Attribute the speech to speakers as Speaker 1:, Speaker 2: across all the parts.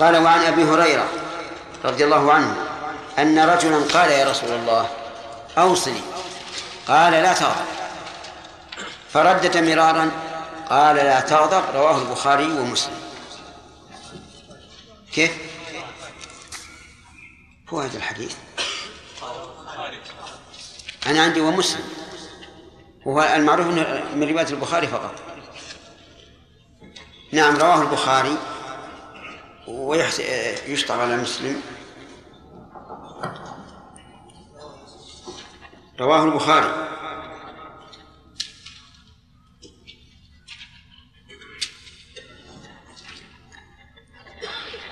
Speaker 1: قال وعن أبي هريرة رضي الله عنه أن رجلا قال يا رسول الله أوصني. قال لا تغضب فردد مرارا قال لا تغضب رواه البخاري ومسلم. كيف؟ هو هذا الحديث. أنا عندي ومسلم وهو المعروف من رواية البخاري فقط. نعم رواه البخاري. ويشتغل على مسلم. رواه البخاري.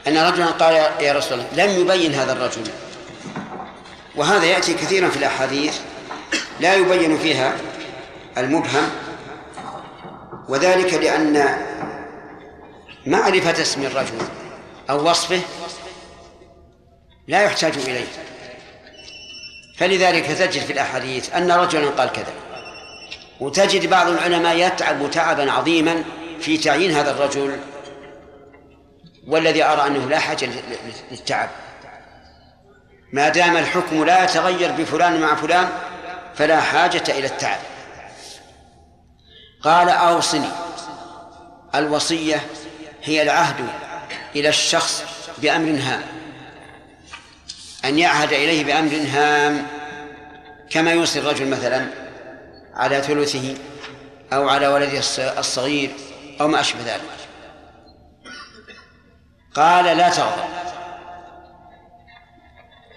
Speaker 1: أن رجلا قال يا رسول الله لم يبين هذا الرجل. وهذا يأتي كثيرا في الأحاديث لا يبين فيها المبهم. وذلك لأن معرفة اسم الرجل. أو وصفه لا يحتاج إليه. فلذلك تجد في الأحاديث أن رجلا قال كذا وتجد بعض العلماء يتعب تعبا عظيما في تعيين هذا الرجل والذي أرى أنه لا حاجة للتعب. ما دام الحكم لا يتغير بفلان مع فلان فلا حاجة إلى التعب. قال أوصني الوصية هي العهد إلى الشخص بأمر هام. أن يعهد إليه بأمر هام كما يوصي الرجل مثلا على ثلثه أو على ولده الصغير أو ما أشبه ذلك. قال لا تغضب.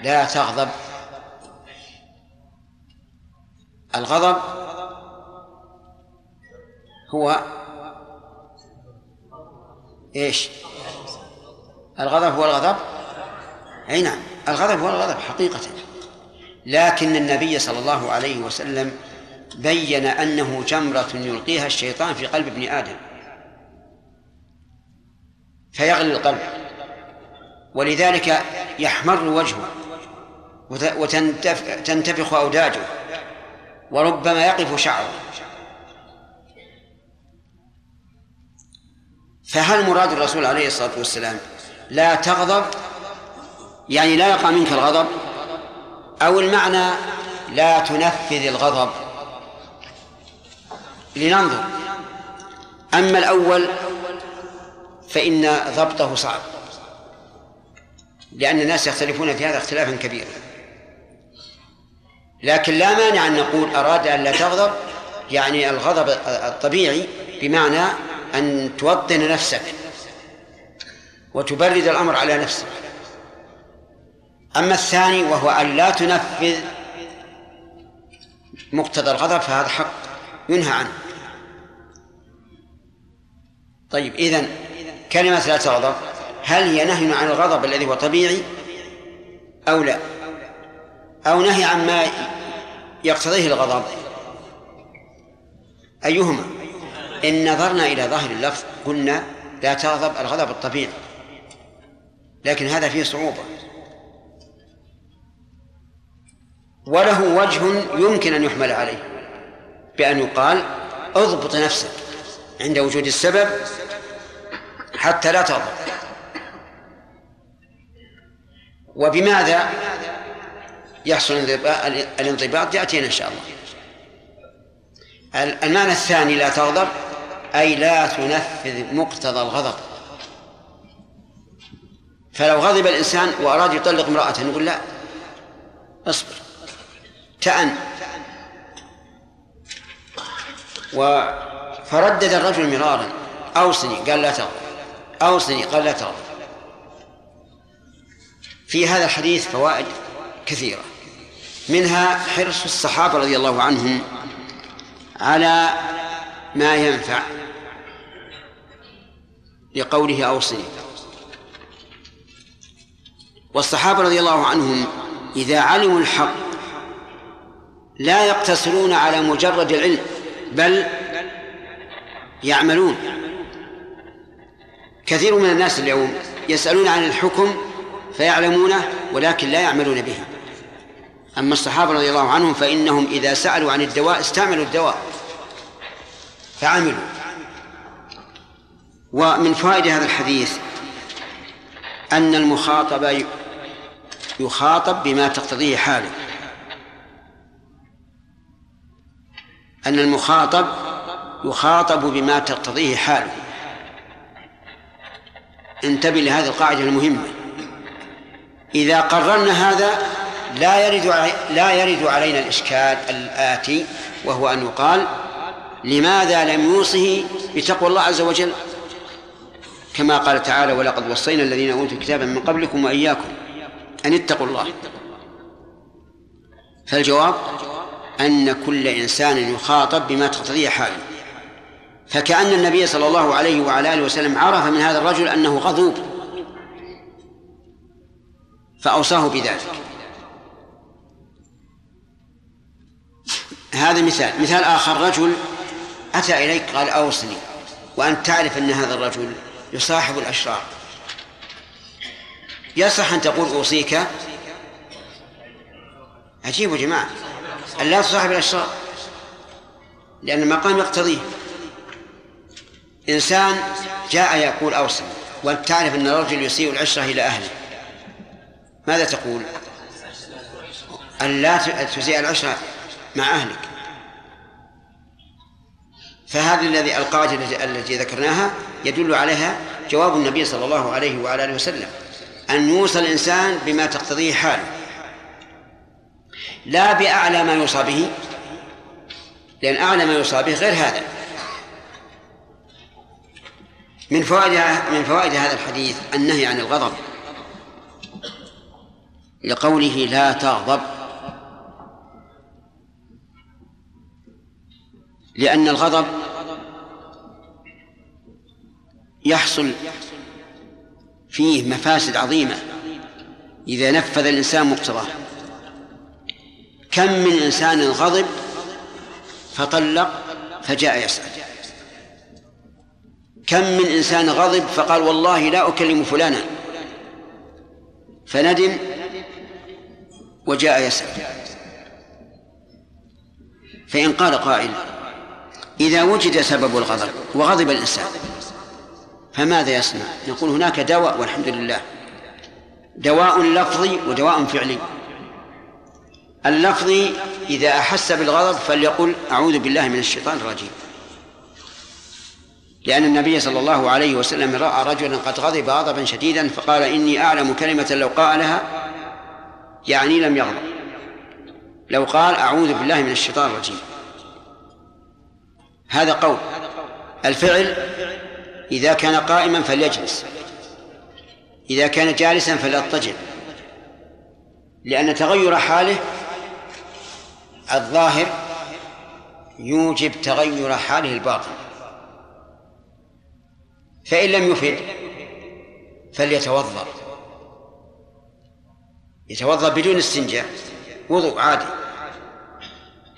Speaker 1: لا تغضب. الغضب هو إيش؟ الغضب هو الغضب؟ أي نعم الغضب هو الغضب حقيقة. لكن النبي صلى الله عليه وسلم بين أنه جمرة يلقيها الشيطان في قلب ابن آدم. فيغلي القلب. ولذلك يحمر وجهه وتنتفخ أوداجه وربما يقف شعره. فهل مراد الرسول عليه الصلاة والسلام لا تغضب يعني لا يقع منك الغضب أو المعنى لا تنفذ الغضب. لننظر. أما الأول فإن ضبطه صعب لأن الناس يختلفون في هذا اختلافا كبيرا. لكن لا مانع أن نقول أراد أن لا تغضب يعني الغضب الطبيعي بمعنى أن توطن نفسك. وتبرد الأمر على نفسك. أما الثاني وهو أن لا تنفذ مقتضى الغضب فهذا حق ينهى عنه. طيب إذن كلمة لا تغضب هل هي نهي عن الغضب الذي هو طبيعي أو لا؟ أو نهي عن ما يقتضيه الغضب؟ أيهما؟ إن نظرنا إلى ظاهر اللفظ قلنا لا تغضب الغضب الطبيعي. لكن هذا فيه صعوبة. وله وجه يمكن أن يحمل عليه بأن يقال اضبط نفسك عند وجود السبب حتى لا تغضب وبماذا يحصل الانضباط؟ يأتينا إن شاء الله. المعنى الثاني لا تغضب أي لا تنفذ مقتضى الغضب. فلو غضب الإنسان وأراد يطلق امرأته نقول لا اصبر تأن. فردد الرجل مرارا أوصني قال لا تغضب أوصني قال لا تغضب. في هذا الحديث فوائد كثيرة منها حرص الصحابة رضي الله عنهم على ما ينفع لقوله أوصني. والصحابة رضي الله عنهم إذا علموا الحق لا يقتصرون على مجرد العلم بل يعملون. كثير من الناس اليوم يسألون عن الحكم فيعلمونه ولكن لا يعملون به. أما الصحابة رضي الله عنهم فإنهم إذا سألوا عن الدواء استعملوا الدواء فعملوا. ومن فوائد هذا الحديث أن المخاطب يخاطب بما تقتضيه حاله أن المخاطب يخاطب بما تقتضيه حاله انتبه لهذه القاعدة المهمة. إذا قررنا هذا لا يرد لا يرد علينا الإشكال الآتي وهو أن يقال لماذا لم يوصه بتقوى الله عز وجل؟ كما قال تعالى ولقد وصينا الذين أوتوا الكتاب من قبلكم وإياكم أن اتقوا الله. فالجواب أن كل إنسان يخاطب بما تقتضيه حاله. فكأن النبي صلى الله عليه وعلى آله وسلم عرف من هذا الرجل أنه غضوب. فأوصاه بذلك. هذا مثال. مثال آخر رجل أتى إليك قال أوصني. وأنت تعرف أن هذا الرجل يصاحب الأشرار. يصح أن تقول أوصيك؟ عجيب يا جماعة. أن لا تصاحب الأشرار. لأن المقام يقتضيه. إنسان جاء يقول أوصني. وأنت تعرف أن الرجل يسيء العشرة إلى أهله. ماذا تقول؟ أن لا تسيء العشرة مع أهلك. فهذا الذي القاعدة التي ذكرناها يدل عليها جواب النبي صلى الله عليه وعلى آله وسلم. أن يوصى الإنسان بما تقتضيه حاله. لا بأعلى ما يوصى به لأن أعلى ما يوصى به غير هذا. من فوائد من فوائد هذا الحديث النهي عن الغضب. لقوله لا تغضب. لأن الغضب يحصل فيه مفاسد عظيمة. إذا نفذ الإنسان مقتضاه. كم من إنسان غضب فطلق فجاء يسأل. كم من إنسان غضب فقال والله لا أكلم فلانا. فندم وجاء يسأل. فإن قال قائل إذا وجد سبب الغضب وغضب الإنسان فماذا يصنع؟ نقول هناك دواء والحمد لله. دواء لفظي ودواء فعلي. اللفظي إذا أحس بالغضب فليقل أعوذ بالله من الشيطان الرجيم. لأن النبي صلى الله عليه وسلم رأى رجلا قد غضب غضبا شديدا فقال إني أعلم كلمة لو قالها يعني لم يغضب. لو قال أعوذ بالله من الشيطان الرجيم. هذا قول. الفعل إذا كان قائما فليجلس. إذا كان جالسا فليضطجع. لأن تغير حاله الظاهر يوجب تغير حاله الباطن. فإن لم يفد فليتوضأ. يتوضأ بدون استنجاء. وضوء عادي.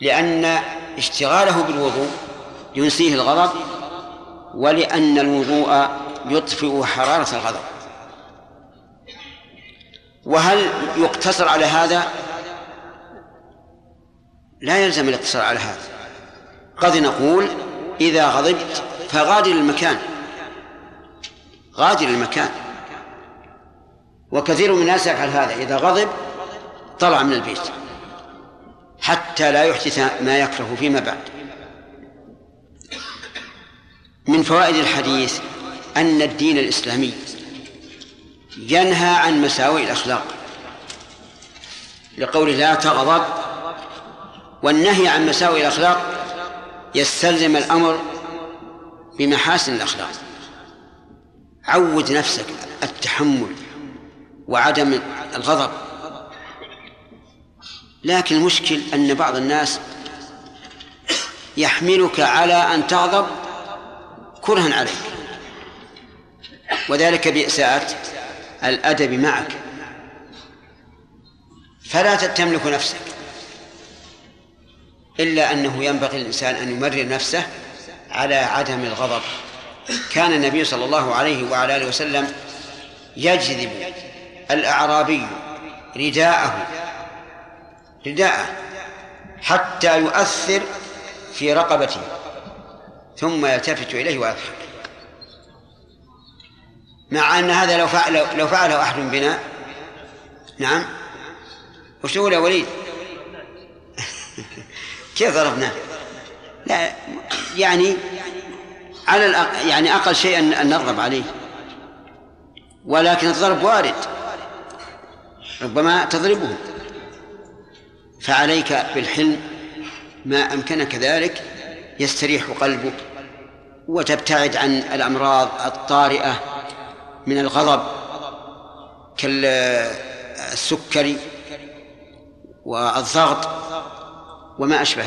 Speaker 1: لأن اشتغاله بالوضوء ينسيه الغضب ولأن الوضوء يطفئ حرارة الغضب. وهل يقتصر على هذا؟ لا يلزم الاقتصار على هذا. قد نقول إذا غضبت فغادر المكان. غادر المكان. وكثير من الناس يفعل هذا. إذا غضب طلع من البيت. حتى لا يحدث ما يكره فيما بعد. من فوائد الحديث أن الدين الإسلامي ينهى عن مساوئ الأخلاق لقول لا تغضب والنهي عن مساوئ الأخلاق يستلزم الأمر بمحاسن الأخلاق. عود نفسك التحمل وعدم الغضب. لكن المشكل أن بعض الناس يحملك على أن تغضب كرها عليك. وذلك بإساءة الأدب معك. فلا تملك نفسك إلا أنه ينبغي الإنسان أن يمرر نفسه على عدم الغضب. كان النبي صلى الله عليه وعلى آله وسلم يجذب الأعرابي رداءه رداءه حتى يؤثر في رقبته. ثم يلتفت إليه ويضحك. مع أن هذا لو فعل لو فعله أحد بنا نعم. وش تقول يا وليد؟ كيف ضربناه؟ لا يعني على الأقل يعني أقل شيء أن نرغب عليه. ولكن الضرب وارد. ربما تضربه. فعليك بالحلم ما أمكنك ذلك. يستريح قلبك وتبتعد عن الأمراض الطارئة من الغضب كالسكري والضغط وما أشبه